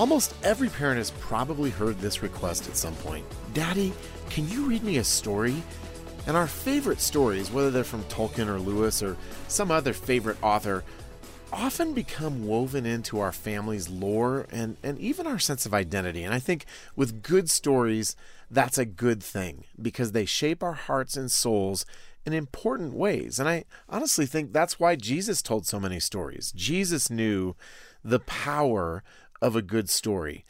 Almost every parent has probably heard this request at some point Daddy, can you read me a story? And our favorite stories, whether they're from Tolkien or Lewis or some other favorite author, often become woven into our family's lore and, and even our sense of identity. And I think with good stories, that's a good thing because they shape our hearts and souls in important ways. And I honestly think that's why Jesus told so many stories. Jesus knew the power of a good story.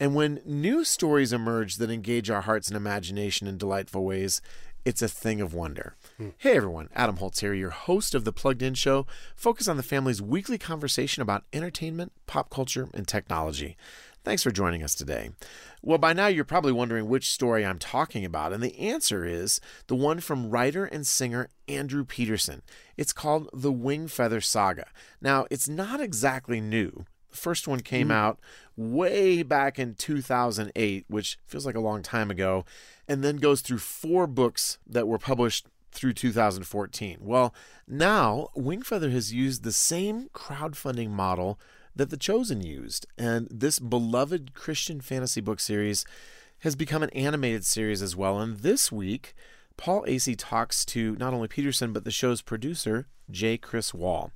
And when new stories emerge that engage our hearts and imagination in delightful ways, it's a thing of wonder. Hmm. Hey everyone, Adam Holz here, your host of the Plugged In Show, focus on the family's weekly conversation about entertainment, pop culture, and technology. Thanks for joining us today. Well, by now you're probably wondering which story I'm talking about, and the answer is the one from writer and singer Andrew Peterson. It's called The Wingfeather Saga. Now, it's not exactly new. The first one came mm. out way back in 2008, which feels like a long time ago, and then goes through four books that were published through 2014. Well, now Wingfeather has used the same crowdfunding model that The Chosen used, and this beloved Christian fantasy book series has become an animated series as well. And this week, Paul Asay talks to not only Peterson, but the show's producer, J. Chris Wall.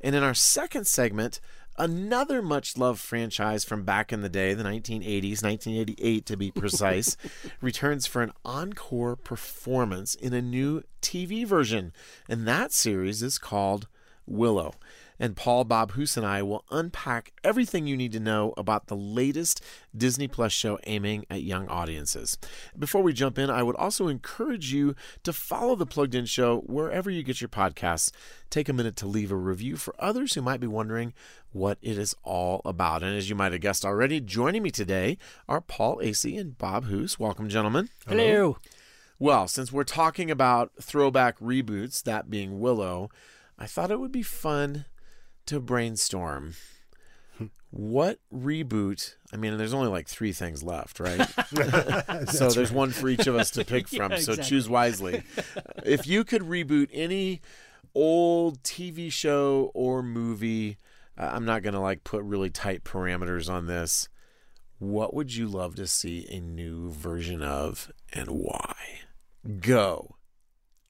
And in our second segment, Another much loved franchise from back in the day, the 1980s, 1988 to be precise, returns for an encore performance in a new TV version. And that series is called Willow and Paul Bob Hoose and I will unpack everything you need to know about the latest Disney Plus show aiming at young audiences. Before we jump in, I would also encourage you to follow the Plugged In Show wherever you get your podcasts. Take a minute to leave a review for others who might be wondering what it is all about. And as you might have guessed already, joining me today are Paul Asay and Bob Hoose. Welcome, gentlemen. Hello. Well, since we're talking about throwback reboots, that being Willow, I thought it would be fun to brainstorm what reboot i mean there's only like three things left right? So there's right. one for each of us to pick from yeah, so choose wisely. If you could reboot any old tv show or movie uh, i'm not gonna like put really tight parameters on this what would you love to see a new version of and why? Go.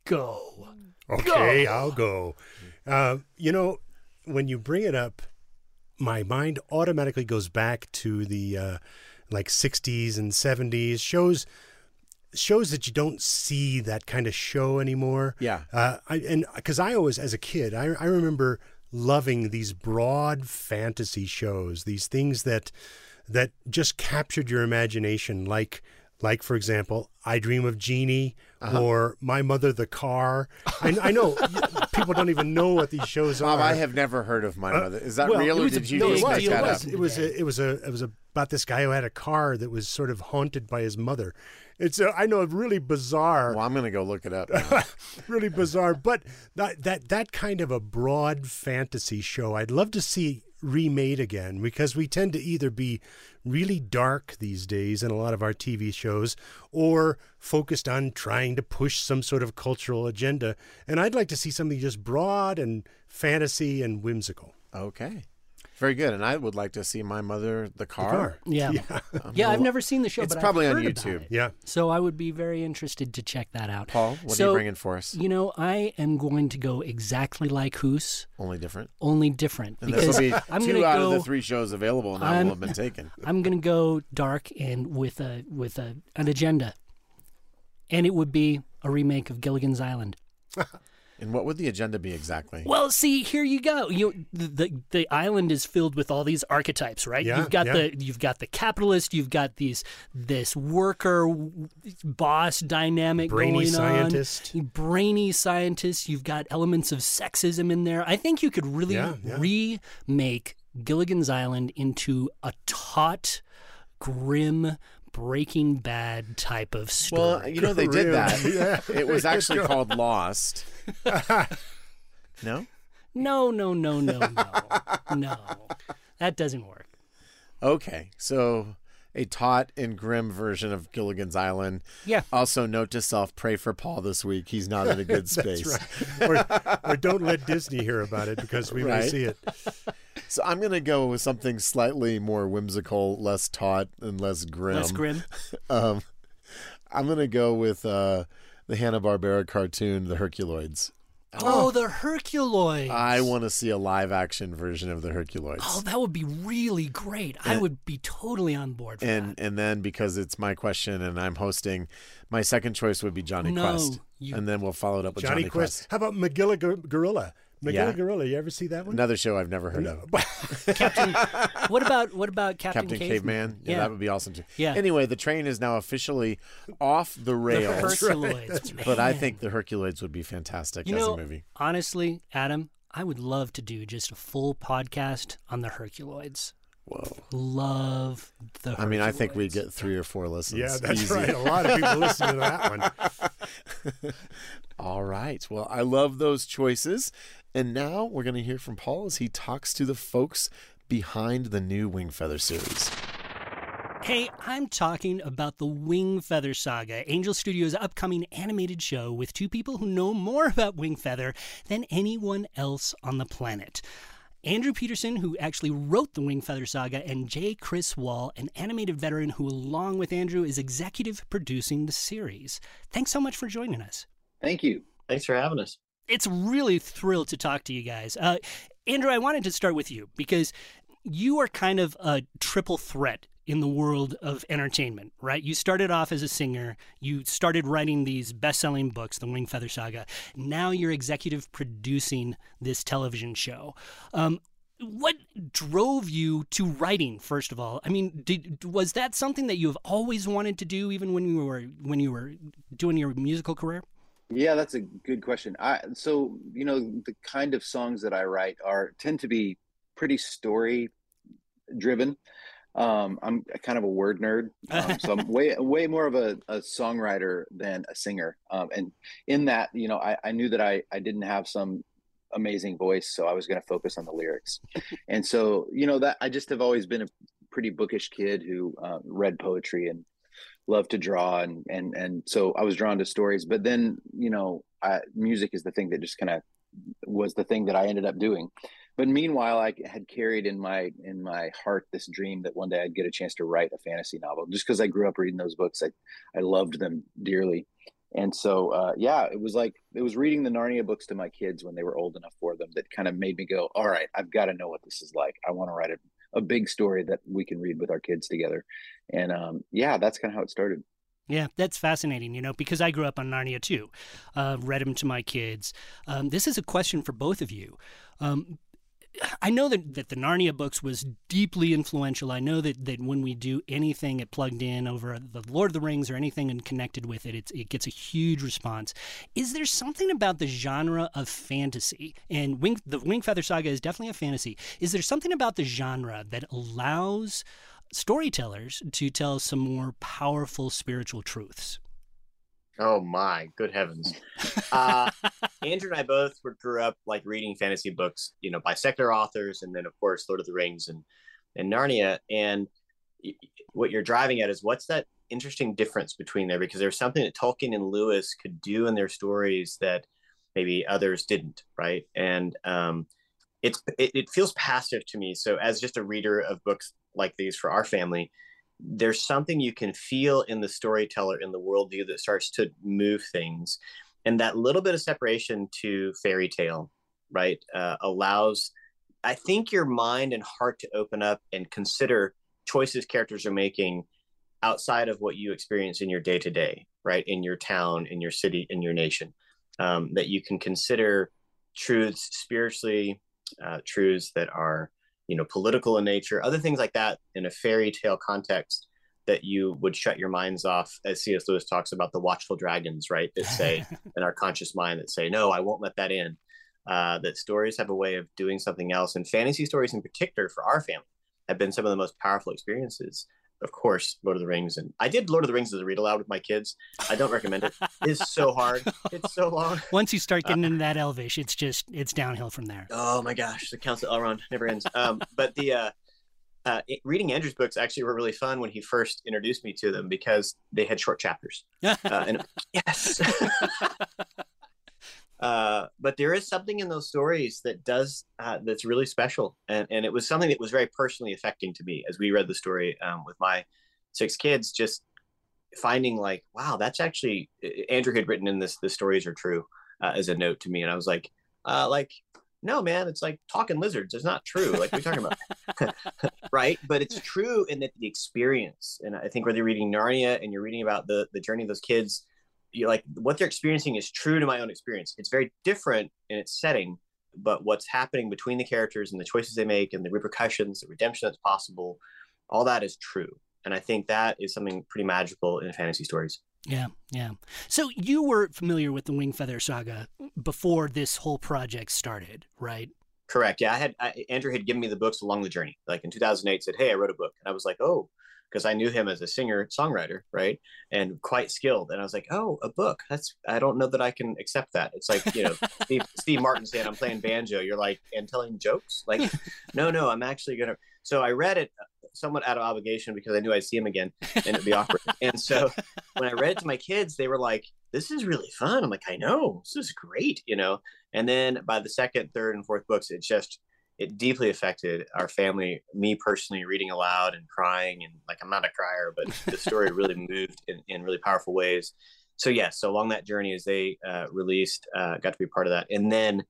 Go. Okay go. i'll go. Uh, you know when you bring it up, my mind automatically goes back to the uh, like 60s and 70s shows shows that you don't see that kind of show anymore. Yeah. Uh, I, and because I always, as a kid, I, I remember loving these broad fantasy shows, these things that that just captured your imagination, like like for example, I Dream of Jeannie uh-huh. or My Mother the Car. I, I know people don't even know what these shows Bob, are. I have never heard of My uh, Mother. Is that well, real, or did you no, just make that up? It was a, it was a it was about this guy who had a car that was sort of haunted by his mother. It's a, I know a really bizarre. Well, I'm going to go look it up. really bizarre, but that that that kind of a broad fantasy show. I'd love to see remade again because we tend to either be really dark these days in a lot of our TV shows or focused on trying to push some sort of cultural agenda. And I'd like to see something just broad and fantasy and whimsical. Okay. Very good, and I would like to see my mother the car. The car. Yeah, yeah. Um, yeah I've never seen the show. It's but probably on YouTube. Yeah, so I would be very interested to check that out. Paul, what so, are you bringing for us? You know, I am going to go exactly like Hoose. Only different. Only different. And because this will be I'm two out go, of the three shows available now will have been taken. I'm going to go dark and with a with a an agenda, and it would be a remake of Gilligan's Island. And what would the agenda be exactly? Well, see, here you go. You the the, the island is filled with all these archetypes, right? Yeah, you've got yeah. the you've got the capitalist, you've got these this worker boss dynamic brainy going scientist. on. Brainy scientist. You've got elements of sexism in there. I think you could really yeah, remake Gilligan's Island into a taut, grim Breaking Bad type of story. Well, you know they did that. yeah. It was actually called Lost. no? No, no, no, no, no. no. That doesn't work. Okay. So a taut and grim version of Gilligan's Island. Yeah. Also, note to self: pray for Paul this week. He's not in a good space. right. or, or, don't let Disney hear about it because we right. may see it. So I'm gonna go with something slightly more whimsical, less taut, and less grim. Less grim. Um, I'm gonna go with uh, the Hanna Barbera cartoon, The Herculoids. Oh, oh, the Herculoids. I want to see a live action version of the Herculoids. Oh, that would be really great. I would be totally on board for and that. and then because it's my question and I'm hosting, my second choice would be Johnny No, Quest, you- and then we'll follow it up with Johnny, Johnny, Quest. How about Magilla Gor- Gorilla? Magilla Yeah. Gorilla. You ever see that one? Another show I've never heard of. Captain. what about what about Captain, Captain Caveman. Yeah, Yeah. that would be awesome too. Yeah. Anyway, the train is now officially off the The rails, Herculoids. but I think the Herculoids would be fantastic you as know, a movie. honestly, Adam, I would love to do just a full podcast on the Herculoids. Whoa. Love the. I mean, I think we'd get three or four listens. yeah, that's Easy. right. A lot of people listen to that one. All right. Well, I love those choices. And now we're going to hear from Paul as he talks to the folks behind the new Wingfeather series. Hey, I'm talking about the Wingfeather Saga, Angel Studios' upcoming animated show with two people who know more about Wingfeather than anyone else on the planet. Andrew Peterson, who actually wrote the Wingfeather Saga, and J. Chris Wall, an animated veteran who, along with Andrew, is executive producing the series. Thanks so much for joining us. Thank you. Thanks for having us. It's really thrilled to talk to you guys. Uh, Andrew, I wanted to start with you because you are kind of a triple threat in the world of entertainment, right? You started off as a singer, you started writing these best selling books, The Wingfeather Saga. Now you're executive producing this television show. Um, what drove you to writing first of all i mean did, was that something that you have always wanted to do even when you were when you were doing your musical career Yeah, that's a good question. I so you know the kind of songs that I write are tend to be pretty story driven. Um, I'm kind of a word nerd, um, so I'm way way more of a, a songwriter than a singer. Um, and in that, you know, I, I knew that I I didn't have some amazing voice, so I was going to focus on the lyrics. and so you know that I just have always been a pretty bookish kid who uh, read poetry and loved to draw and and and so I was drawn to stories. But then you know, I, music is the thing that just kind of was the thing that I ended up doing. But meanwhile, I had carried in my in my heart this dream that one day I'd get a chance to write a fantasy novel. Just because I grew up reading those books, I I loved them dearly. And so, uh, yeah, it was like it was reading the Narnia books to my kids when they were old enough for them that kind of made me go, all right, I've got to know what this is like. I want to write a, a big story that we can read with our kids together. And um, yeah, that's kind of how it started. Yeah, that's fascinating, you know, because I grew up on Narnia too. Uh, read them to my kids. Um, this is a question for both of you. Um, I know that, that the Narnia books was deeply influential. I know that, that when we do anything it plugged in over the Lord of the Rings or anything and connected with it, it's, it gets a huge response. Is there something about the genre of fantasy? And Wing, the Wingfeather Saga is definitely a fantasy. Is there something about the genre that allows storytellers to tell some more powerful spiritual truths? Oh my, good heavens! Uh, Andrew and I both were, grew up like reading fantasy books, you know, by secular authors, and then of course Lord of the Rings and and Narnia. And what you're driving at is what's that interesting difference between there? Because there's something that Tolkien and Lewis could do in their stories that maybe others didn't, right? And um, it's it, it feels passive to me. So as just a reader of books like these for our family, there's something you can feel in the storyteller in the worldview that starts to move things and that little bit of separation to fairy tale right uh, allows i think your mind and heart to open up and consider choices characters are making outside of what you experience in your day to day right in your town in your city in your nation. Um, that you can consider truths spiritually uh, truths that are you know political in nature other things like that in a fairy tale context that you would shut your minds off as cs lewis talks about the watchful dragons right that say in our conscious mind that say no i won't let that in. Uh, that stories have a way of doing something else and fantasy stories in particular for our family have been some of the most powerful experiences. Of course lord of the rings and i did lord of the rings as a read aloud with my kids. I don't recommend it. It's so hard. It's so long. Once you start getting into that elvish, it's just it's downhill from there. Oh my gosh, the Council of Elrond never ends. Um, but the uh, uh, reading Andrew's books actually were really fun when he first introduced me to them because they had short chapters. Uh, and yes, Uh, but there is something in those stories that does uh, that's really special, and and it was something that was very personally affecting to me as we read the story um, with my six kids. Just finding like, wow, that's actually Andrew had written in this. The stories are true uh, as a note to me, and I was like, uh, like no man it's like talking lizards it's not true like we're talking about right but it's true in that the experience and i think whether you're reading narnia and you're reading about the the journey of those kids you're like what they're experiencing is true to my own experience. It's very different in its setting, but what's happening between the characters and the choices they make and the repercussions, the redemption that's possible, all that is true. And I think that is something pretty magical in fantasy stories. Yeah, yeah. So you were familiar with the Wingfeather saga before this whole project started, right? Correct. Yeah, I had I, Andrew had given me the books along the journey. Like in 2008, said, "Hey, I wrote a book," and I was like, "Oh, because I knew him as a singer songwriter, right, and quite skilled. And I was like, oh, a book. That's I don't know that I can accept that. It's like you know, Steve, Steve Martin saying I'm playing banjo. You're like and telling jokes. Like, no, no, I'm actually gonna. So I read it somewhat out of obligation because I knew I'd see him again and it'd be awkward. and so when I read it to my kids, they were like, "This is really fun." I'm like, "I know, this is great," you know. And then by the second, third, and fourth books, it just it deeply affected our family me personally reading aloud and crying and like i'm not a crier but the story really moved in, in really powerful ways so yes yeah, so along that journey as they uh, released uh, got to be part of that and then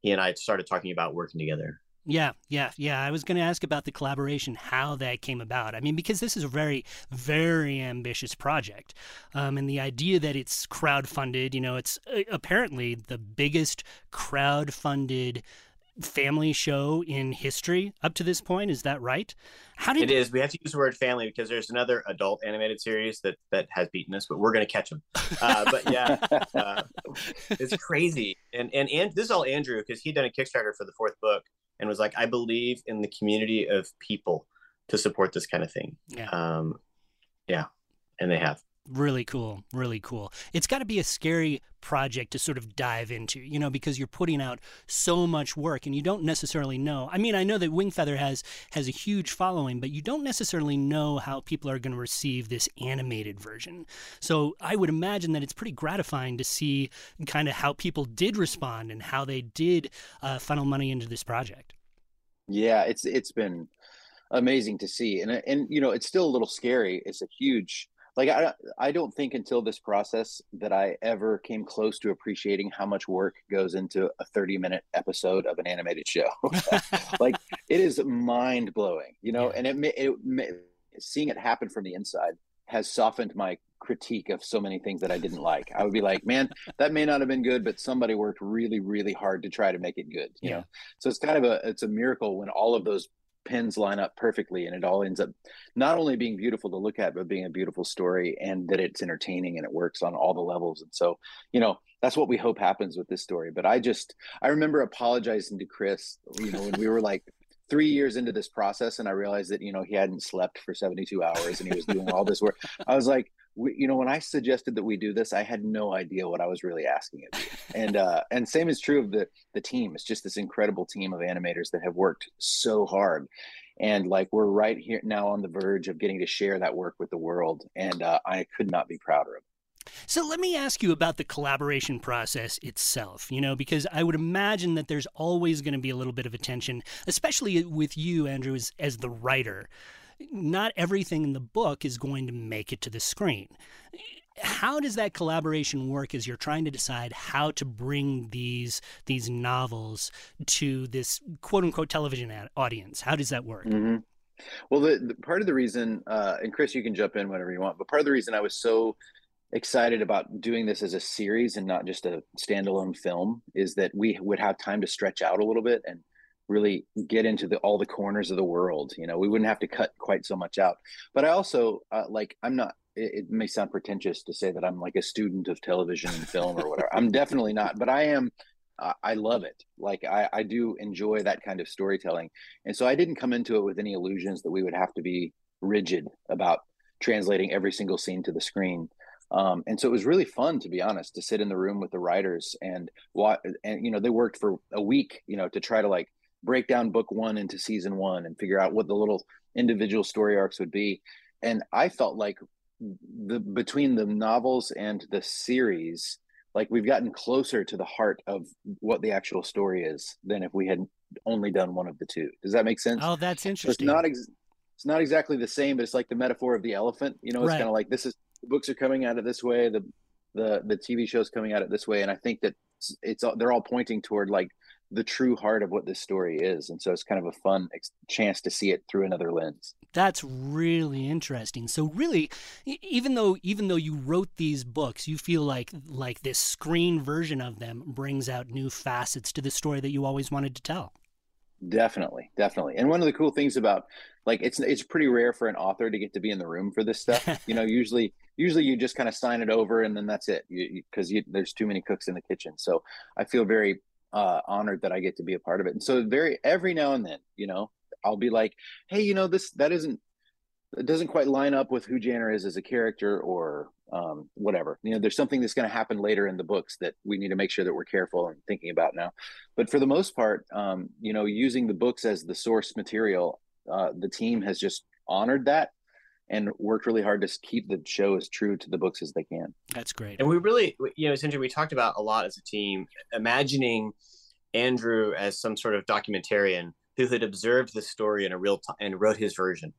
he and i started talking about working together yeah, yeah, yeah. I was going to ask about the collaboration, how that came about. I mean, because this is a very, very ambitious project. Um, and the idea that it's crowdfunded, you know, it's uh, apparently the biggest crowdfunded family show in history up to this point. Is that right? How did it is? We have to use the word family because there's another adult animated series that that has beaten us, but we're going to catch them. Uh, but yeah, uh, it's crazy. And and and this is all Andrew because he'd done a Kickstarter for the fourth book and was like, I believe in the community of people to support this kind of thing. Yeah. Um, yeah, and they have really cool really cool. It's got to be a scary project to sort of dive into you know because you're putting out so much work and you don't necessarily know. I mean i know that wingfeather has has a huge following but you don't necessarily know how people are going to receive this animated version. So i would imagine that it's pretty gratifying to see kind of how people did respond and how they did uh, funnel money into this project. Yeah it's it's been amazing to see and and you know it's still a little scary. It's a huge like I, I don't think until this process that I ever came close to appreciating how much work goes into a 30 minute episode of an animated show. like it is mind blowing, you know, and it, it, it, seeing it happen from the inside has softened my critique of so many things that I didn't like. I would be like, man, that may not have been good, but somebody worked really, really hard to try to make it good. You yeah. know, so it's kind of a it's a miracle when all of those pins line up perfectly and it all ends up not only being beautiful to look at but being a beautiful story and that it's entertaining and it works on all the levels. And so you know that's what we hope happens with this story. But i just i remember apologizing to chris you know when we were like three years into this process and i realized that you know he hadn't slept for 72 hours and he was doing all this work. I was like we, you know, when I suggested that we do this, I had no idea what I was really asking you. And uh, and same is true of the the team. It's just this incredible team of animators that have worked so hard, and like we're right here now on the verge of getting to share that work with the world. And uh, I could not be prouder of. It. So let me ask you about the collaboration process itself, you know, because I would imagine that there's always going to be a little bit of attention, especially with you, Andrew, as, as the writer not everything in the book is going to make it to the screen. How does that collaboration work as you're trying to decide how to bring these these novels to this quote unquote television audience? How does that work? Mm-hmm. Well, the, the, part of the reason, uh, and Chris, you can jump in whenever you want, but part of the reason I was so excited about doing this as a series and not just a standalone film is that we would have time to stretch out a little bit and really get into the all the corners of the world you know we wouldn't have to cut quite so much out. But i also uh, like i'm not it, it, may sound pretentious to say that i'm like a student of television and film or whatever. I'm definitely not but i am uh, i love it. Like I, I do enjoy that kind of storytelling. And so i didn't come into it with any illusions that we would have to be rigid about translating every single scene to the screen. Um, and so it was really fun, to be honest, to sit in the room with the writers and what, and you know, they worked for a week, you know, to try to like break down book one into season one and figure out what the little individual story arcs would be. And I felt like the between the novels and the series, like we've gotten closer to the heart of what the actual story is than if we had only done one of the two. Does that make sense? Oh, that's interesting. So it's not ex- it's not exactly the same, but it's like the metaphor of the elephant. You know, it's Right. kind of like this is the books are coming out of this way, the the the TV show's coming out at it this way, and I think that it's, it's they're all pointing toward like the true heart of what this story is, and so it's kind of a fun ex- chance to see it through another lens. That's really interesting. So really, even though even though you wrote these books, you feel like like this screen version of them brings out new facets to the story that you always wanted to tell. Definitely, definitely. And one of the cool things about like it's it's pretty rare for an author to get to be in the room for this stuff. you know, usually usually you just kind of sign it over and then that's it. You because you, there's too many cooks in the kitchen. So I feel very uh, honored that I get to be a part of it. And so very every now and then, you know, I'll be like, hey, you know, this that isn't it doesn't quite line up with who Janner is as a character or um, whatever. You know, there's something that's going to happen later in the books that we need to make sure that we're careful and thinking about now. But for the most part, um, you know, using the books as the source material, uh, the team has just honored that and worked really hard to keep the show as true to the books as they can. That's great. And we really, you know, essentially, we talked about a lot as a team, imagining Andrew as some sort of documentarian who had observed the story in a real time and wrote his version,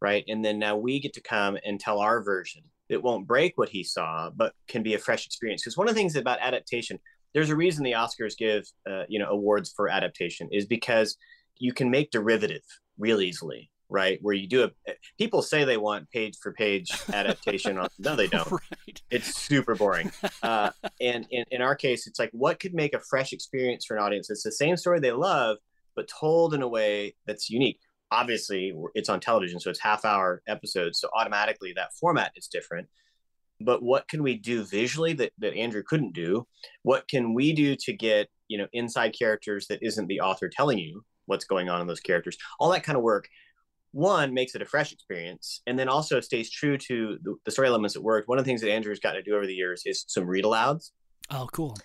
right? And then now we get to come and tell our version. It won't break what he saw, but can be a fresh experience. Because one of the things about adaptation, there's a reason the Oscars give, uh, you know, awards for adaptation is because you can make derivative real easily, right? Where you do a, people say they want page for page adaptation on, no, they don't right. it's super boring. Uh, and in, in our case, it's like what could make a fresh experience for an audience? It's the same story they love, but told in a way that's unique. Obviously, it's on television, so it's half hour episodes. So automatically that format is different. But what can we do visually that, that Andrew couldn't do? What can we do to get, you know, inside characters that isn't the author telling you what's going on in those characters? All that kind of work one makes it a fresh experience and then also stays true to the, the story elements that worked. One of the things that andrew's gotten to do over the years is some read alouds Oh, cool.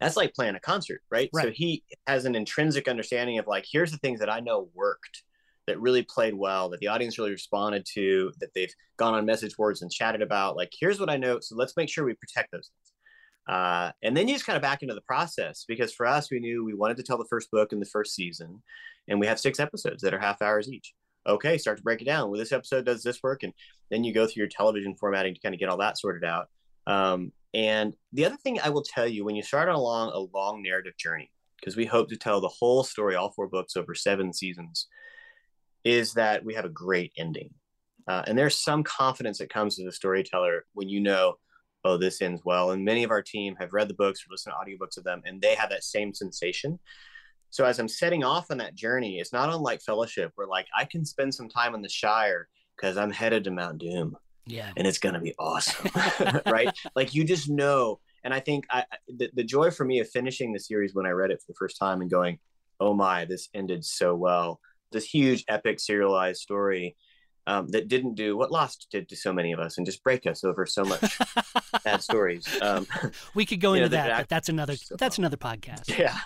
that's like playing a concert right? so he has an intrinsic understanding of like here's the things that i know worked that really played well that the audience really responded to that they've gone on message boards and chatted about. Like here's what i know so let's make sure we protect those things. Uh, and then you just kind of back into the process because for us we knew we wanted to tell the first book in the first season and we have six episodes that are half hours each okay, start to break it down. Well, this episode does this work, and then you go through your television formatting to kind of get all that sorted out. Um, and the other thing I will tell you when you start along a long narrative journey, because we hope to tell the whole story, all four books over seven seasons, is that we have a great ending. Uh, and there's some confidence that comes to the storyteller when you know, oh, this ends well. And many of our team have read the books or listened to audiobooks of them, and they have that same sensation. So as I'm setting off on that journey, it's not unlike Fellowship, where like I can spend some time in the Shire because I'm headed to Mount Doom Yeah. and it's gonna be awesome, right? Like you just know. And I think I, the, the joy for me of finishing the series when I read it for the first time and going, oh my, this ended so well. This huge epic serialized story um, that didn't do what Lost did to so many of us and just break us over so much bad stories. Um, we could go you know, into that, but that's another so- that's another podcast. yeah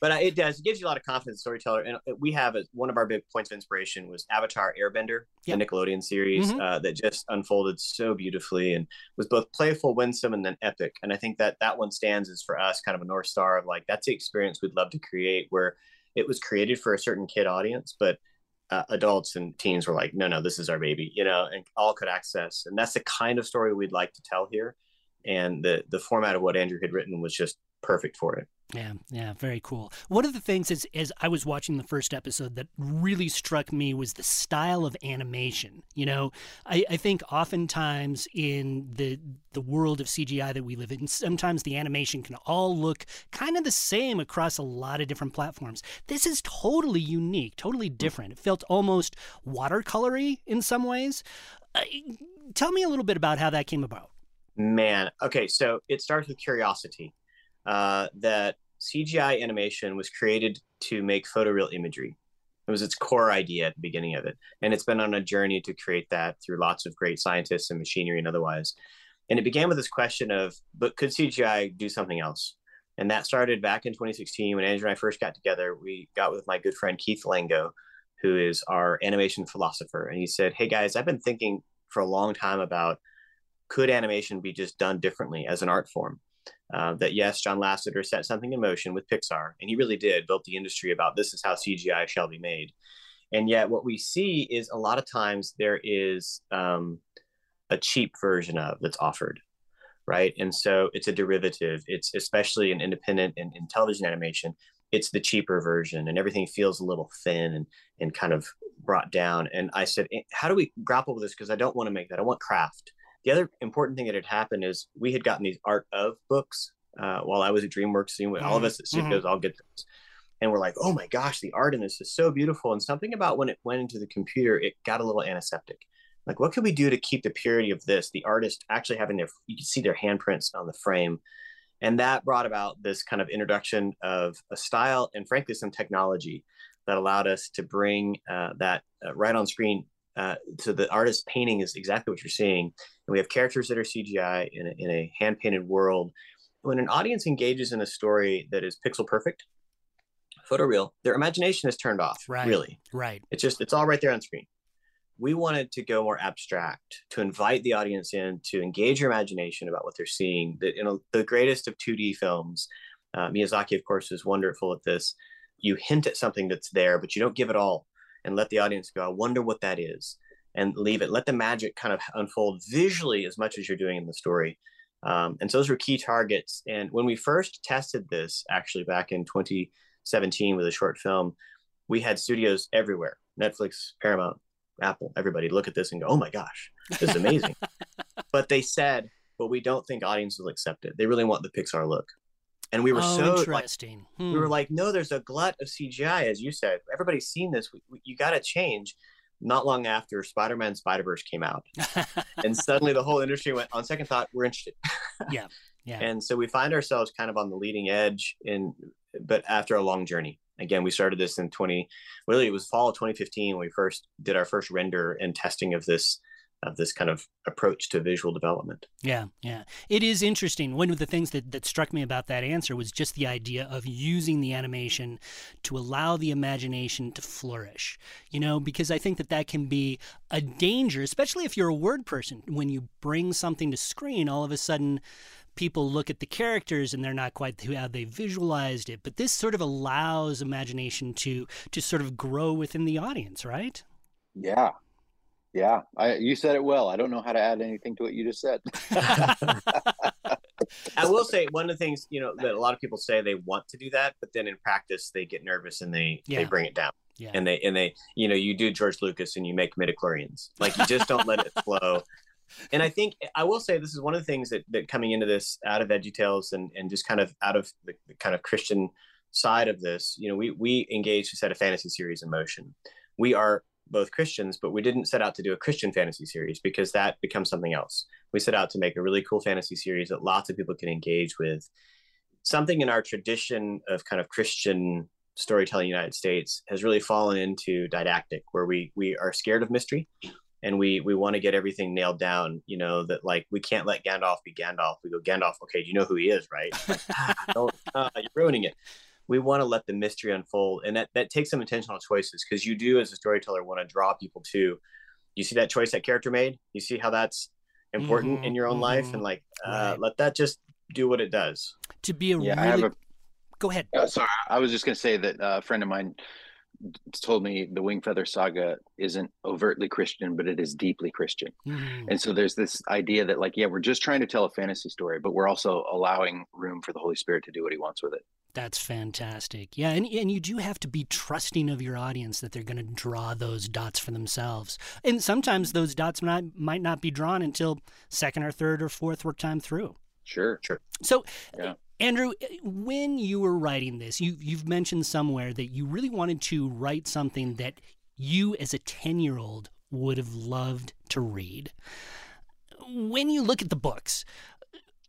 but uh, it does it gives you a lot of confidence storyteller and uh, we have a, one of our big points of inspiration was avatar airbender Yep. the nickelodeon series Mhm. uh, that just unfolded so beautifully and was both playful winsome and then epic and i think that that one stands as for us kind of a north star of like that's the experience we'd love to create where it was created for a certain kid audience but uh, adults and teens were like no no this is our baby you know and all could access and that's the kind of story we'd like to tell here and the the format of what andrew had written was just perfect for it Yeah, yeah, very cool. One of the things is, as I was watching the first episode that really struck me was the style of animation. You know, I, I think oftentimes in the the world of CGI that we live in, sometimes the animation can all look kind of the same across a lot of different platforms. This is totally unique, totally different. It felt almost watercolory in some ways. Uh, tell me a little bit about how that came about. Man, okay, so it starts with curiosity. Uh, that CGI animation was created to make photoreal imagery. It was its core idea at the beginning of it, and it's been on a journey to create that through lots of great scientists and machinery and otherwise. And it began with this question of, but could CGI do something else? And that started back in 2016 when Andrew and I first got together. We got with my good friend Keith Lango, who is our animation philosopher, and he said, "Hey guys, I've been thinking for a long time about could animation be just done differently as an art form? Uh, that yes, John Lasseter set something in motion with Pixar, and he really did built the industry about this is how CGI shall be made. And yet, what we see is a lot of times there is um, a cheap version of that's offered, right? And so it's a derivative. It's especially an independent and in television animation. It's the cheaper version, and everything feels a little thin and and kind of brought down. And I said, eh, how do we grapple with this? Because I don't want to make that. I want craft. The other important thing that had happened is we had gotten these art of books uh, while I was at DreamWorks. Mm-hmm. all of mm-hmm. us at Studios mm-hmm. all get those and we're like, oh my gosh, the art in this is so beautiful. And something about when it went into the computer, it got a little antiseptic. Like, what could we do to keep the purity of this? The artist actually having their, you can see their handprints on the frame. And that brought about this kind of introduction of a style and, frankly, some technology that allowed us to bring uh, that uh, right on screen. Uh, so the artist painting is exactly what you're seeing. And we have characters that are CGI in a, in a hand painted world. When an audience engages in a story that is pixel perfect, photoreal, their imagination is turned off. Right. Really. Right. It's just it's all right there on screen. We wanted to go more abstract, to invite the audience in, to engage your imagination about what they're seeing. That you know, the greatest of 2D films, uh, Miyazaki, of course, is wonderful at this. You hint at something that's there, but you don't give it all, and let the audience go. I wonder what that is, and leave it. Let the magic kind of unfold visually as much as you're doing in the story. Um, and so those were key targets. And when we first tested this, actually back in 2017 with a short film, we had studios everywhere Netflix, Paramount, Apple, everybody look at this and go, oh my gosh, this is amazing. but they said, but we don't think audiences will accept it. They really want the Pixar look. And we were oh, so interesting. Like, hmm. We were like, no, there's a glut of CGI, as you said. Everybody's seen this. We, we, you got to change. Not long after Spider Man Spider Verse came out. and suddenly the whole industry went, on second thought, we're interested. yeah. Yeah. And so we find ourselves kind of on the leading edge in but after a long journey. Again, we started this in 20, really it was fall of 2015 when we first did our first render and testing of this of this kind of approach to visual development. Yeah, yeah. It is interesting. One of the things that, that struck me about that answer was just the idea of using the animation to allow the imagination to flourish. You know, because I think that that can be a danger, especially if you're a word person. When you bring something to screen, all of a sudden people look at the characters and they're not quite how they visualized it. But this sort of allows imagination to to sort of grow within the audience, right? Yeah. Yeah. I you said it well. I don't know how to add anything to what you just said. I will say one of the things, you know, that a lot of people say they want to do that, but then in practice they get nervous and they yeah. they bring it down. Yeah. And they and they, you know, you do George Lucas and you make midichlorians. Like you just don't let it flow and I think I will say this is one of the things that, that coming into this out of VeggieTales and, and just kind of out of the, the kind of Christian side of this, you know, we we engaged to set a fantasy series in motion. We are both Christians, but we didn't set out to do a Christian fantasy series because that becomes something else. We set out to make a really cool fantasy series that lots of people can engage with. Something in our tradition of kind of Christian storytelling United States has really fallen into didactic, where we we are scared of mystery and we we want to get everything nailed down you know that like we can't let gandalf be gandalf we go gandalf okay you know who he is right don't uh, you're ruining it we want to let the mystery unfold and that that takes some intentional choices because you do as a storyteller want to draw people to you see that choice that character made you see how that's important mm-hmm, in your own mm-hmm. life and like uh, right. let that just do what it does to be a yeah, really a... go ahead uh, sorry i was just going to say that a friend of mine told me the Wingfeather Saga isn't overtly Christian, but it is deeply Christian. Mm. And so there's this idea that, like, yeah, we're just trying to tell a fantasy story, but we're also allowing room for the Holy Spirit to do what He wants with it. That's fantastic. Yeah, and, and you do have to be trusting of your audience that they're going to draw those dots for themselves. And sometimes those dots might, might not be drawn until second or third or fourth work time through. Sure, sure. So, yeah. Eh, Andrew, eh, when you were writing this, you, you've mentioned somewhere that you really wanted to write something that you, as a 10 year old, would have loved to read. When you look at the books,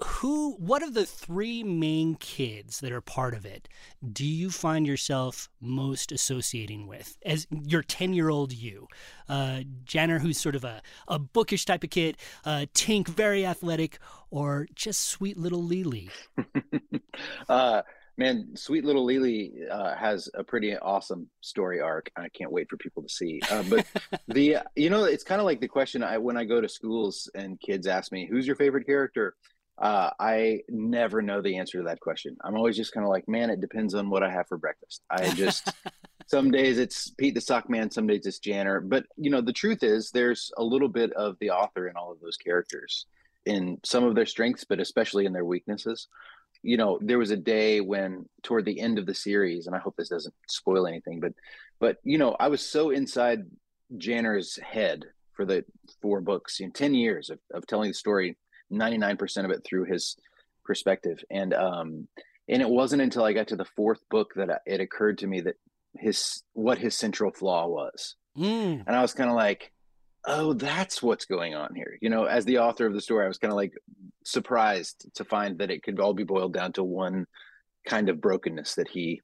who what of the three main kids that are part of it do you find yourself most associating with? As your 10 year old you. Uh Janner who's sort of a, a bookish type of kid uh Tink very athletic or just sweet little Leeli? Uh man sweet little Leeli uh, has a pretty awesome story arc. I can't wait for people to see. Uh, but the you know it's kind of like the question i when i go to schools and kids ask me who's your favorite character Uh, I never know the answer to that question. I'm always just kind of like, man, it depends on what I have for breakfast. I just some days it's Pete the Sock Man, some days it's Janner. But you know, the truth is, there's a little bit of the author in all of those characters, in some of their strengths, but especially in their weaknesses. You know, there was a day when toward the end of the series, and I hope this doesn't spoil anything, but but you know, I was so inside Janner's head for the four books in 10 years of, of telling the story 99% of it through his perspective. And, um, and it wasn't until I got to the fourth book that it occurred to me that his, what his central flaw was. Mm. And I was kind of like, oh, that's what's going on here. You know, as the author of the story, I was kind of like surprised to find that it could all be boiled down to one kind of brokenness that he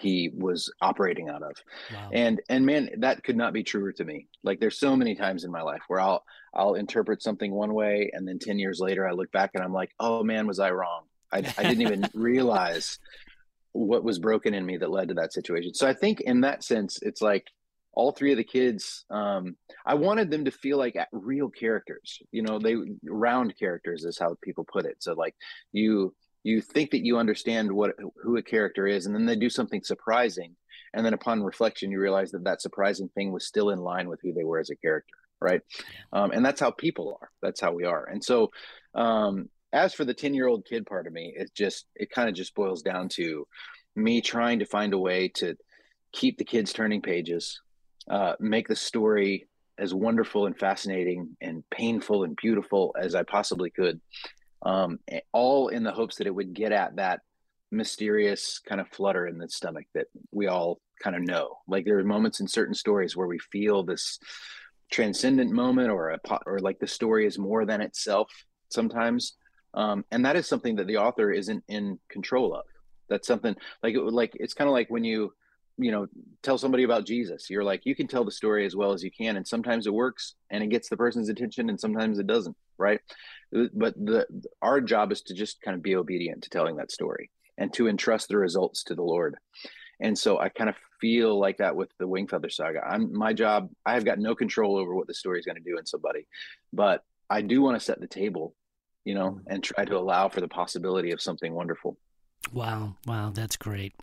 he was operating out of. Wow. and and man that could not be truer to me. Like there's so many times in my life where i'll i'll interpret something one way and then 10 years later i look back and i'm like oh man was i wrong? I, I didn't even realize what was broken in me that led to that situation. So i think in that sense it's like all three of the kids um, i wanted them to feel like real characters. You know they round characters is how people put it. So like you you think that you understand what who a character is and then they do something surprising and then upon reflection you realize that that surprising thing was still in line with who they were as a character right? Um, and that's how people are. That's how we are. And so um, as for the 10 year old kid part of me it just it kind of just boils down to me trying to find a way to keep the kids turning pages uh, make the story as wonderful and fascinating and painful and beautiful as i possibly could um, all in the hopes that it would get at that mysterious kind of flutter in the stomach that we all kind of know. Like there are moments in certain stories where we feel this transcendent moment, or a pot or like the story is more than itself sometimes, um, and that is something that the author isn't in control of. That's something like it, like it's kind of like when you you know tell somebody about jesus you're like you can tell the story as well as you can and sometimes it works and it gets the person's attention and sometimes it doesn't right? Uh, but the our job is to just kind of be obedient to telling that story and to entrust the results to the lord. And so i kind of feel like that with the wingfeather saga. I'm my job i have got no control over what the story is going to do in somebody but i do want to set the table you know mm. and try to allow for the possibility of something wonderful. Wow. Wow. That's great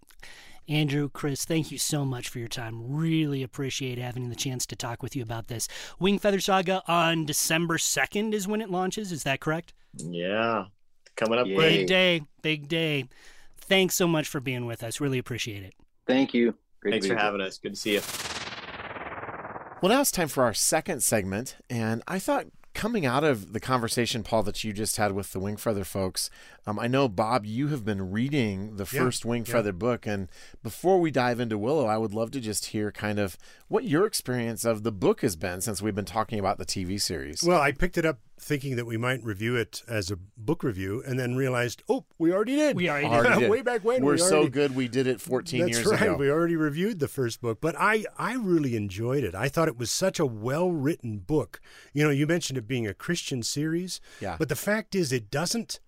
Andrew, Chris, thank you so much for your time. Really appreciate having the chance to talk with you about this. Wingfeather Saga on December 2nd is when it launches. Is that correct? Yeah. Coming up Yay. Big day. Big day. Thanks so much for being with us. Really appreciate it. Thank you. Great Thanks for having us. Good to see you. Well, now it's time for our second segment. And I thought coming out of the conversation, Paul, that you just had with the Wingfeather folks, um, I know Bob, you have been reading the yeah, first Wingfeather yeah. book, and before we dive into Willow, I would love to just hear kind of what your experience of the book has been since we've been talking about the TV series. Well, I picked it up thinking that we might review it as a book review, and then realized, oh, we already did. We already, already did. way back when. We're we already, so good. We did it 14 years right. ago. We already reviewed the first book, but I I really enjoyed it. I thought it was such a well written book. You know, you mentioned it being a Christian series, yeah. But the fact is, it doesn't.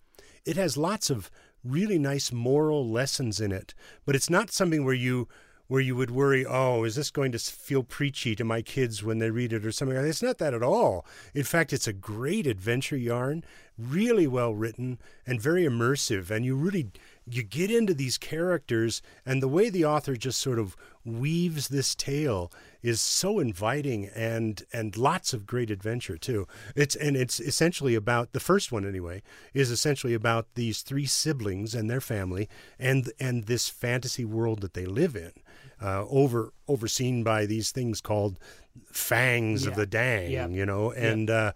It has lots of really nice moral lessons in it, but it's not something where you where you would worry, oh, is this going to feel preachy to my kids when they read it or something? It's not that at all. In fact, it's a great adventure yarn, really well written and very immersive, and you really you get into these characters and the way the author just sort of weaves this tale is so inviting and and lots of great adventure too. It's and it's essentially about the first one anyway is essentially about these three siblings and their family and and this fantasy world that they live in. Uh, over overseen by these things called fangs yeah. of the dang, yeah. you know, and yeah. uh,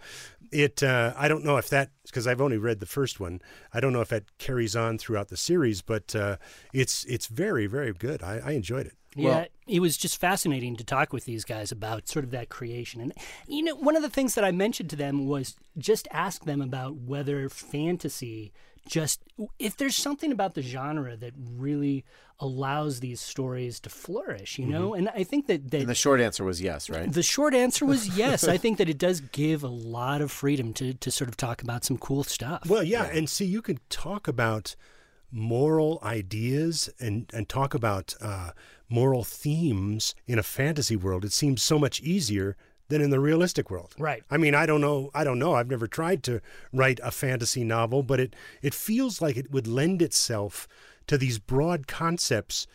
it uh, I don't know if that because I've only read the first one. I don't know if that carries on throughout the series, but uh, it's it's very very good. I, I enjoyed it. Yeah, well, it was just fascinating to talk with these guys about sort of that creation. And, you know, one of the things that I mentioned to them was just ask them about whether fantasy just, if there's something about the genre that really allows these stories to flourish, you know? Mm-hmm. And I think that, that. And the short answer was yes, right? The short answer was yes. I think that it does give a lot of freedom to, to sort of talk about some cool stuff. Well, yeah. yeah. And see, you can talk about moral ideas and, and talk about, uh, moral themes in a fantasy world, it seems so much easier than in the realistic world. Right. I mean, I don't know. I don't know. I've never tried to write a fantasy novel, but it it feels like it would lend itself to these broad concepts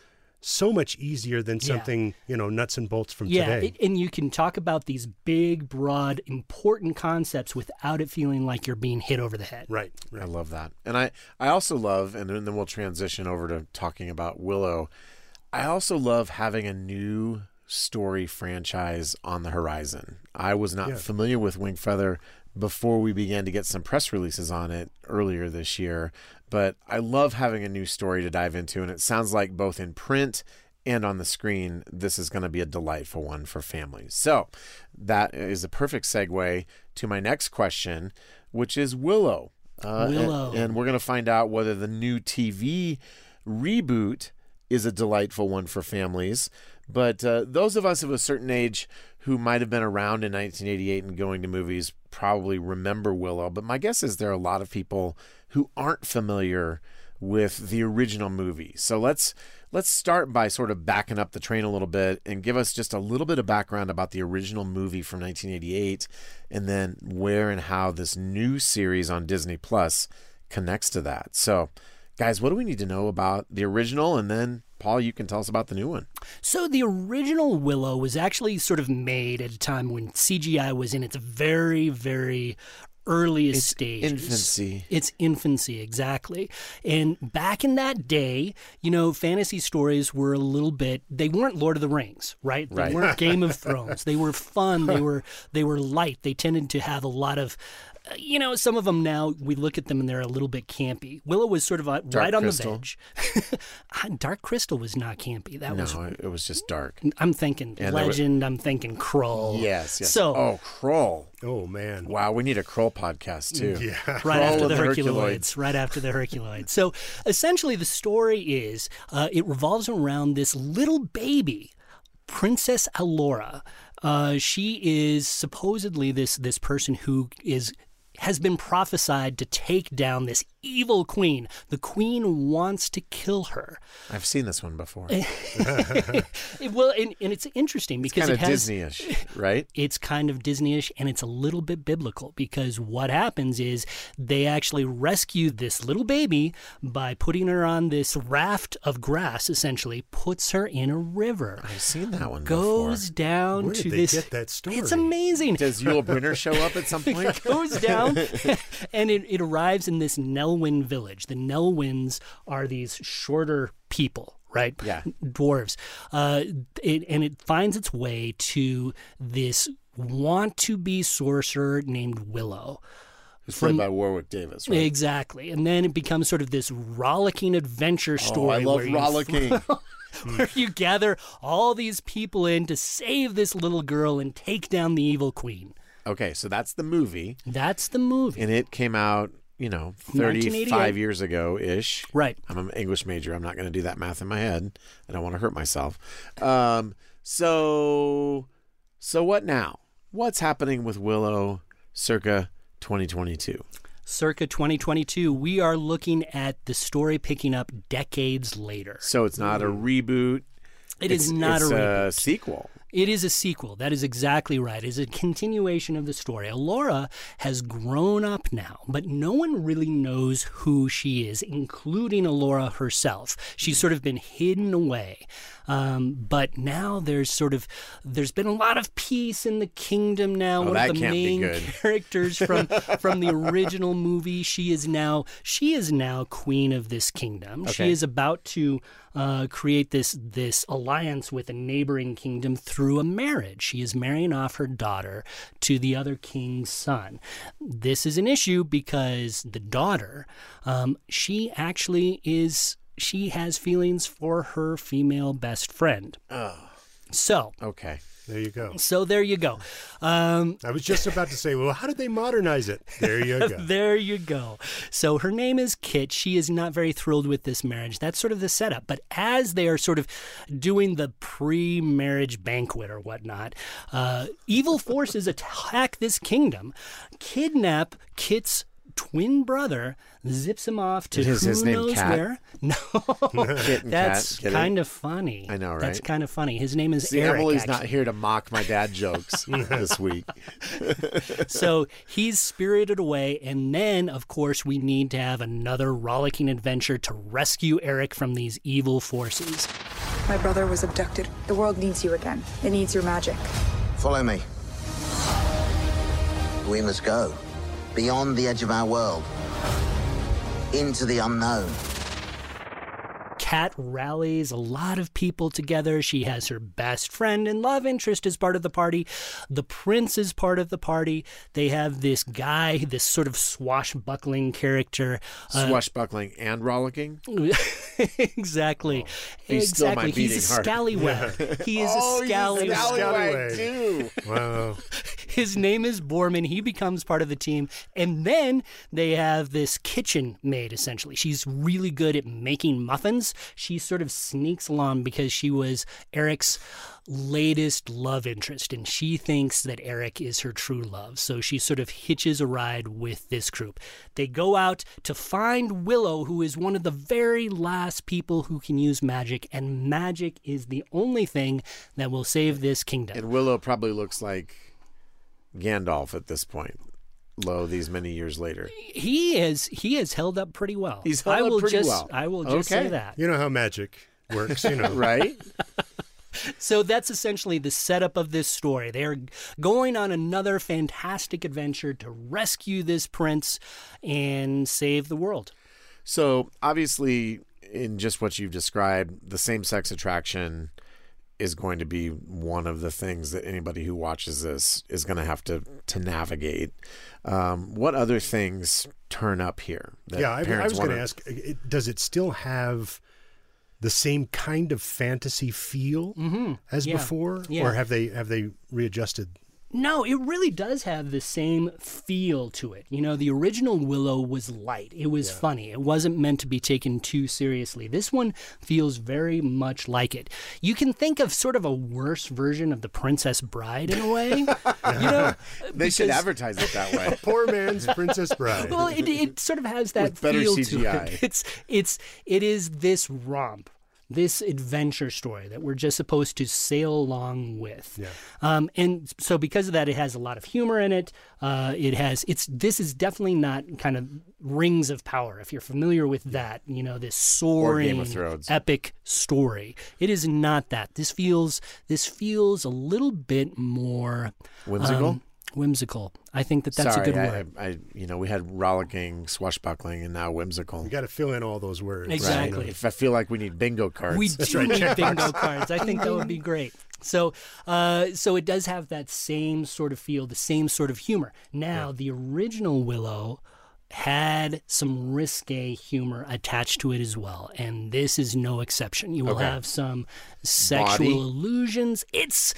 so much easier than Yeah. something you know nuts and bolts from Yeah, today. it, and you can talk about these big, broad, important concepts without it feeling like you're being hit over the head. right. I love that. And I, I also love, and then we'll transition over to talking about Willow. I also love having a new story franchise on the horizon. I was not Yeah. familiar with Wingfeather before we began to get some press releases on it earlier this year, but I love having a new story to dive into. And it sounds like both in print and on the screen, this is going to be a delightful one for families. So that is a perfect segue to my next question, which is Willow. Uh, and- Willow. and we're going to find out whether the new TV reboot is a delightful one for families. But uh, those of us of a certain age who might have been around in 1988 and going to movies probably remember Willow. But my guess is there are a lot of people who aren't familiar with the original movie. So let's let's start by sort of backing up the train a little bit and give us just a little bit of background about the original movie from 1988 and then where and how this new series on Disney Plus connects to that. So, guys, what do we need to know about the original and then Paul, you can tell us about the new one. So the original Willow was actually sort of made at a time when CGI was in its very, very earliest It's stages. infancy. It's infancy, exactly. And back in that day, you know, fantasy stories were a little bit they weren't Lord of the Rings, right? They Right. weren't Game of Thrones. They were fun, they were they were light. They tended to have a lot of you know, some of them now we look at them and they're a little bit campy. Willow was sort of uh, right on Crystal. the edge. Dark Crystal was not campy. That was No, it, it was just dark. I'm thinking And there were- Legend. I'm thinking Krull. Yes, yes. So oh, Krull. Oh man. Wow, we need a Krull podcast too. Yeah. right Krull after the the Herculoids. Herculoids. Right after the Herculoids. So essentially, the story is uh, it revolves around this little baby, Princess Elora. Uh, she is supposedly this this person who is has been prophesied to take down this evil queen. The queen wants to kill her. I've seen this one before. It- well, and, and it's interesting because it's kind it of has Disney-ish, right? it's kind of Disneyish and it's a little bit biblical because what happens is they actually rescue this little baby by putting her on this raft of grass, essentially, puts her in a river, I've seen that one goes before. down Where to this. get that story? It's amazing. Does Yul Brynner show up at some point? goes down and it, it arrives in this Nelwyn village. The Nelwyns are these shorter people, right? Yeah. Dwarves. Uh, it, and it finds its way to this want to be sorcerer named Willow. It's played by Warwick Davis, right? Exactly. And then it becomes sort of this rollicking adventure Oh, story. I love rollicking. where you gather all these people in to save this little girl and take down the evil queen. okay, so that's the movie, That's the movie. and it came out, you know, 35 years ago ish. Right. I'm an English major. I'm not going to do that math in my head. I don't want to hurt myself. Um, so, so what now? What's happening with Willow circa 2022? circa 2022, we are looking at the story picking up decades later. So it's not a reboot. It is It's- not it's a reboot. sequel. It is a sequel. That is exactly right. It is a continuation of the story. Elora has grown up now, but no one really knows who she is, including Elora herself. She's sort of been hidden away. Um, but now there's sort of there's been a lot of peace in the kingdom now. Oh, One of the main characters from from the original movie. She is now she is now queen of this kingdom. She is about to uh, create this this alliance with a neighboring kingdom through a marriage. She is marrying off her daughter to the other king's son. This is an issue because the daughter, um, she actually is she has feelings for her female best friend. Oh. So Okay. There you go. so there you go. Um, I was just about to say, well, how did they modernize it? There you go. There you go. So her name is Kit. She is not very thrilled with this marriage. That's sort of the setup. But as they are sort of doing the pre marriage banquet or whatnot, uh, evil forces attack this kingdom, kidnap Kit's twin brother zips him off to Is who his name knows Cat? where. No, that's Kat, kind of funny. I know, right? That's kind of funny. His name is See, Eric. Emily's not here to mock my dad jokes this week. so he's spirited away, and then, of course, we need to have another rollicking adventure to rescue Eric from these evil forces. My brother was abducted. The world needs you again. It needs your magic. Follow me. We must go beyond the edge of our world, into the unknown. Kat rallies a lot of people together. She has her best friend and love interest as part of the party. The prince is part of the party. They have this guy, this sort of swashbuckling character. uh, Swashbuckling and rollicking. exactly. He's still my exactly. He's a beating heart. scallywag. He is Oh, a he's a scallywag. scallywag. too. Wow. His name is Boorman. He becomes part of the team. And then they have this kitchen maid, essentially. She's really good at making muffins. She sort of sneaks along because she was Eric's latest love interest, and she thinks that Eric is her true love. So she sort of hitches a ride with this group. They go out to find Willow, who is one of the very last people who can use magic, and magic is the only thing that will save this kingdom. And Willow probably looks like Gandalf at this point. Lo, these many years later. he is he has held up pretty well. He's held I up will pretty just well. I will just say that. You know how magic works, you know. Right? So that's essentially the setup of this story. They are going on another fantastic adventure to rescue this prince and save the world. So obviously, in just what you've described, the same sex attraction is going to be one of the things that anybody who watches this is going to have to to navigate. Um, what other things turn up here? that yeah, I, I was going to ask it, does it still have the same kind of fantasy feel as Yeah. before Yeah. or have they have they readjusted? No, it really does have the same feel to it. You know, the original Willow was light. It was funny. It wasn't meant to be taken too seriously. This one feels very much like it. You can think of sort of a worse version of the Princess Bride in a way. you know, They should advertise it that way. Poor man's Princess Bride. Well, it, it sort of has that With feel to it. It's it's it is this romp, this adventure story that we're just supposed to sail along with. Yeah. Um, and so because of that, it has a lot of humor in it. Uh, it has it's this is definitely not kind of Rings of Power. If you're familiar with that, you know this soaring Game of Thrones. epic story. It is not that. This feels this feels a little bit more Whimsical? um, whimsical. I think that that's Sorry, a good I, word. I, I, you know, we had rollicking, swashbuckling, and now whimsical. you got to fill in all those words. Exactly. Right. If I feel like we need bingo cards. We do right, need bingo cards. I think that would be great. So, uh, so it does have that same sort of feel, the same sort of humor. Now, the original Willow had some risque humor attached to it as well, and this is no exception. You will Okay. have some sexual Bawdy? illusions. Its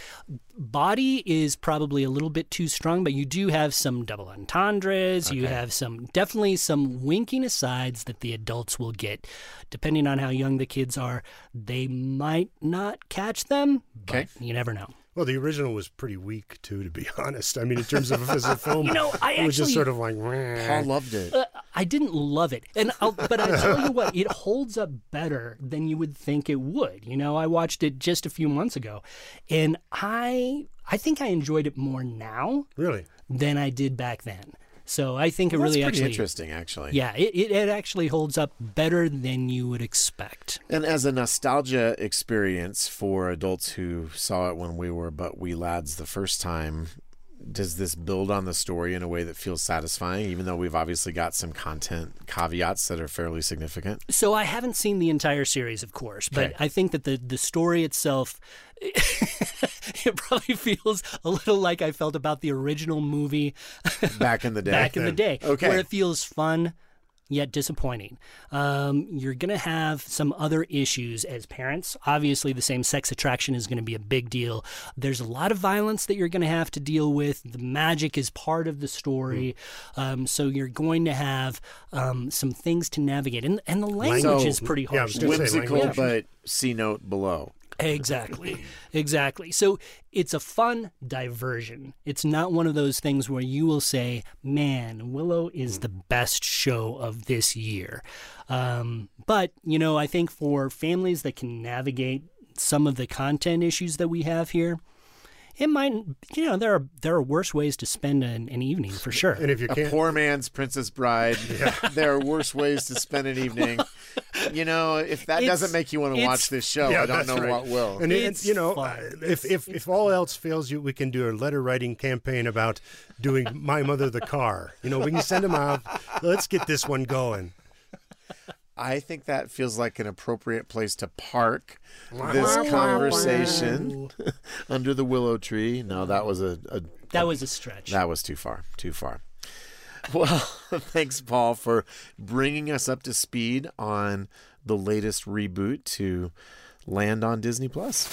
bawdy is probably a little bit too strong, but you do have some double entendres. You have some definitely some winking asides that the adults will get, depending on how young the kids are. They might not catch them, but Okay. you never know. Well, the original was pretty weak too, to be honest. I mean, in terms of as a film, You know, I it was just actually- sort of like. "Meh." Paul loved it. Uh, I didn't love it, and I'll, but I tell you what, it holds up better than you would think it would. You know, I watched it just a few months ago, and I I think I enjoyed it more now Really? than I did back then. So I think it really pretty actually interesting, actually. Yeah, it, it, it actually holds up better than you would expect. And as a nostalgia experience for adults who saw it when we were but we lads the first time, does this build on the story in a way that feels satisfying, even though we've obviously got some content caveats that are fairly significant? So I haven't seen the entire series, of course, but Okay. I think that the, the story itself, it probably feels a little like I felt about the original movie Back in the day. back in the day, Okay. where it feels fun yet disappointing. Um, you're going to have some other issues as parents. Obviously, the same sex attraction is going to be a big deal. There's a lot of violence that you're going to have to deal with. The magic is part of the story. Hmm. Um, so you're going to have um, some things to navigate. And, and the language So- is pretty harsh. was gonna Whimsical, but C note below. Exactly. Exactly. So it's a fun diversion. It's not one of those things where you will say, man, Willow is the best show of this year. Um, but, you know, I think for families that can navigate some of the content issues that we have here, it might, you know, there are there are worse ways to spend an, an evening for sure. And if you A can't, poor man's Princess Bride. there are worse ways to spend an evening. You know, if that It's- doesn't make you want to watch this show, Yeah, I don't know right. what will. and, it, It's you know, fun. uh, if if if all else fails you, we can do a letter writing campaign about doing my mother the car. You know, we can send them out. Let's get this one going. I think that feels like an appropriate place to park this conversation under the willow tree. No, that was a, a that was a stretch. that was too far. Too far. Well, thanks, Paul, for bringing us up to speed on the latest reboot to land on Disney Plus.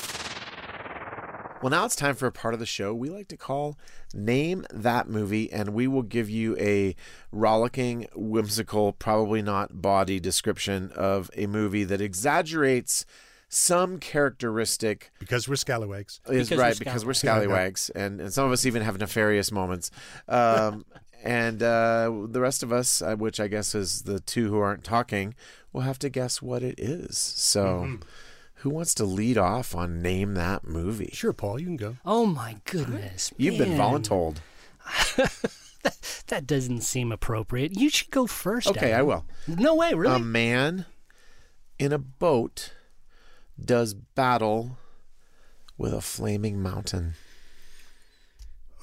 Well, now it's time for a part of the show we like to call Name That Movie, and we will give you a rollicking, whimsical, probably not bawdy description of a movie that exaggerates some characteristic Because we're scallywags. is Because we're right because we're scallywags. scallywags, and, and some of us even have nefarious moments. Um, and uh, the rest of us, uh, which I guess is the two who aren't talking, will have to guess what it is. So, Mm-hmm. who wants to lead off on name that movie? Sure, Paul, you can go. oh my goodness. You've been man. voluntold. That doesn't seem appropriate. You should go first. Okay, I will. No way, really? A man in a boat does battle with a flaming mountain.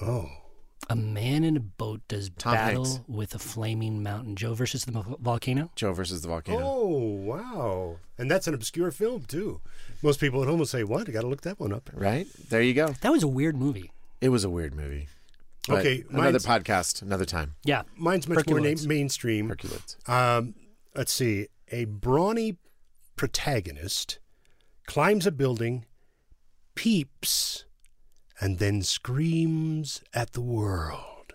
Oh, a man in a boat does Tom battle Hanks. with a flaming mountain. Joe versus the vo- volcano. Joe versus the volcano. oh, wow! And that's an obscure film too. Most people at home will say, "What? I got to look that one up." Right there, you go. That was a weird movie. It was a weird movie. But Okay, another mine's- podcast, another time. Yeah. Mine's much more na- mainstream. Hercules. Um, let's see. A brawny protagonist climbs a building, peeps, and then screams at the world.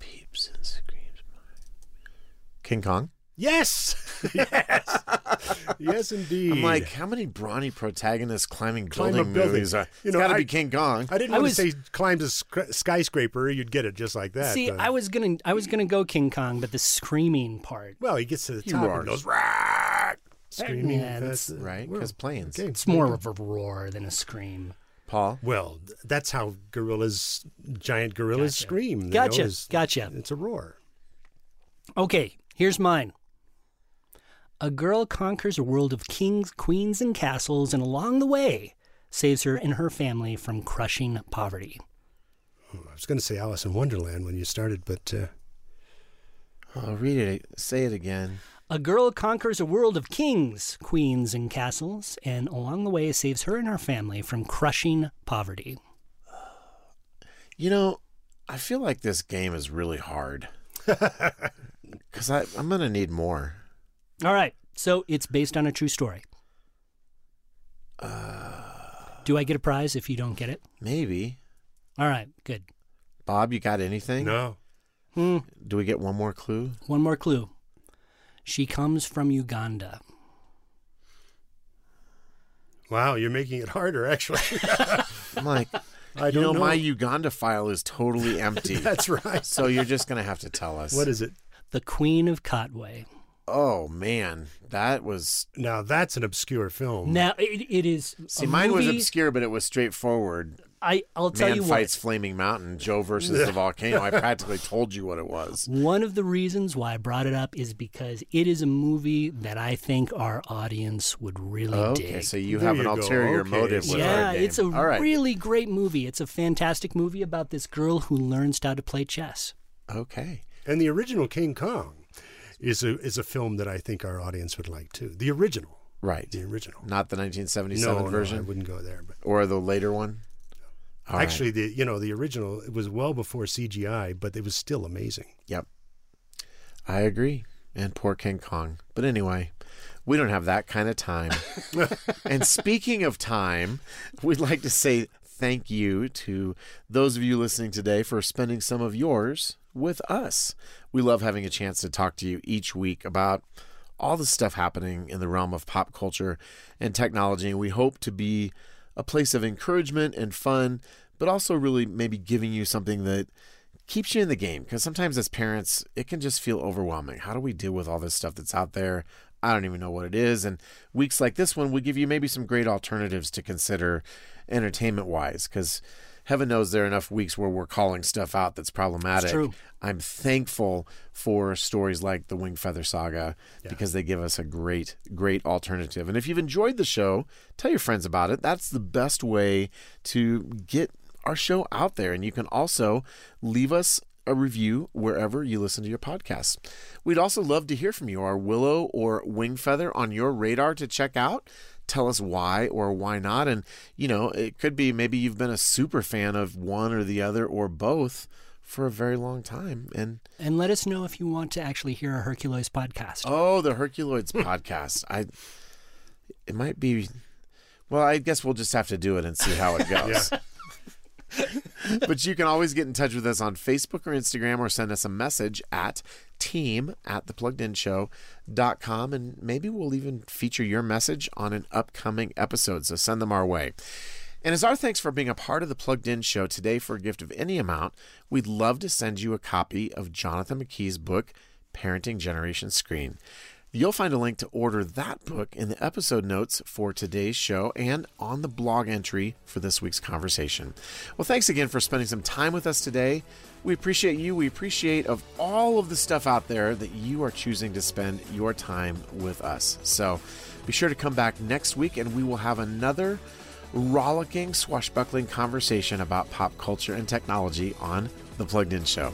Peeps and screams. King Kong. Yes, yes, yes, indeed. I'm like, how many brawny protagonists climbing Climb building, building. movies are? You it's know, got to be King Kong. I didn't I want was- to say climbs a sc- skyscraper. You'd get it just like that. See, but- I was gonna, I was gonna go King Kong, but the screaming part. Well, he gets to the He top roars. and goes "Rah!" screaming. Yeah, That's, that's- uh, right? Because planes. okay. It's more of a roar than a scream. Paul. Well, that's how gorillas, giant gorillas, Gotcha. scream. you know, Gotcha, is- gotcha. It's a roar. Okay, here's mine. A girl conquers a world of kings, queens, and castles, and along the way, saves her and her family from crushing poverty. I was going to say Alice in Wonderland when you started, but Uh... I'll read it. Say it again. A girl conquers a world of kings, queens, and castles, and along the way saves her and her family from crushing poverty. You know, I feel like this game is really hard. Because I'm going to need more. All right, so it's based on a true story. Do I get a prize if you don't get it? Maybe. All right, good. Bob, you got anything? no. Hmm, Do we get one more clue? one more clue. She comes from Uganda. Wow, you're making it harder, actually. I'm I don't know, know. my Uganda file is totally empty. That's right. so you're just going to have to tell us. What is it? The Queen of Katwe. Oh, man. That was. Now, that's an obscure film. Now it, it is. See, a mine was obscure, but it was straightforward. I I'll tell Man you fights what. Flaming Mountain, Joe versus the volcano. I practically told you what it was. One of the reasons why I brought it up is because it is a movie that I think our audience would really Okay, dig. Okay, so you There have an go. ulterior Okay, motive with yeah, our game. it's a All right. really great movie. It's a fantastic movie about this girl who learns how to play chess. Okay. And the original King Kong is a is a film that I think our audience would like too. The original, Right. the original. Not the 1977 no, no, I wouldn't go there. But or the later one? All right. actually, the you know the original it was well before CGI, but it was still amazing. Yep. I agree. And poor King Kong. But anyway, we don't have that kind of time. and speaking of time, we'd like to say thank you to those of you listening today for spending some of yours with us. We love having a chance to talk to you each week about all the stuff happening in the realm of pop culture and technology. And we hope to be a place of encouragement and fun, but also really maybe giving you something that keeps you in the game. Because sometimes as parents, it can just feel overwhelming. How do we deal with all this stuff that's out there? I don't even know what it is. And weeks like this one, we give you maybe some great alternatives to consider entertainment wise. Because heaven knows there are enough weeks where we're calling stuff out that's problematic. I'm thankful for stories like the Wingfeather Saga Yeah. because they give us a great, great alternative. And if you've enjoyed the show, tell your friends about it. That's the best way to get our show out there. And you can also leave us a review wherever you listen to your podcasts. We'd also love to hear from you. Are Willow or Wingfeather on your radar to check out? Tell us why or why not. And, you know, it could be maybe you've been a super fan of one or the other or both for a very long time. And And let us know if you want to actually hear a Hercules podcast. oh, the Herculoids podcast. I it might be well, I guess we'll just have to do it and see how it goes. but you can always get in touch with us on Facebook or Instagram or send us a message at team at thepluggedinshow.com and maybe we'll even feature your message on an upcoming episode. So send them our way. And as our thanks for being a part of the Plugged In Show today for a gift of any amount, we'd love to send you a copy of Jonathan McKee's book, Parenting Generation Screen. You'll find a link to order that book in the episode notes for today's show and on the blog entry for this week's conversation. Well, thanks again for spending some time with us today. We appreciate you. We appreciate of all of the stuff out there that you are choosing to spend your time with us. So be sure to come back next week and we will have another rollicking, swashbuckling conversation about pop culture and technology on The Plugged In Show.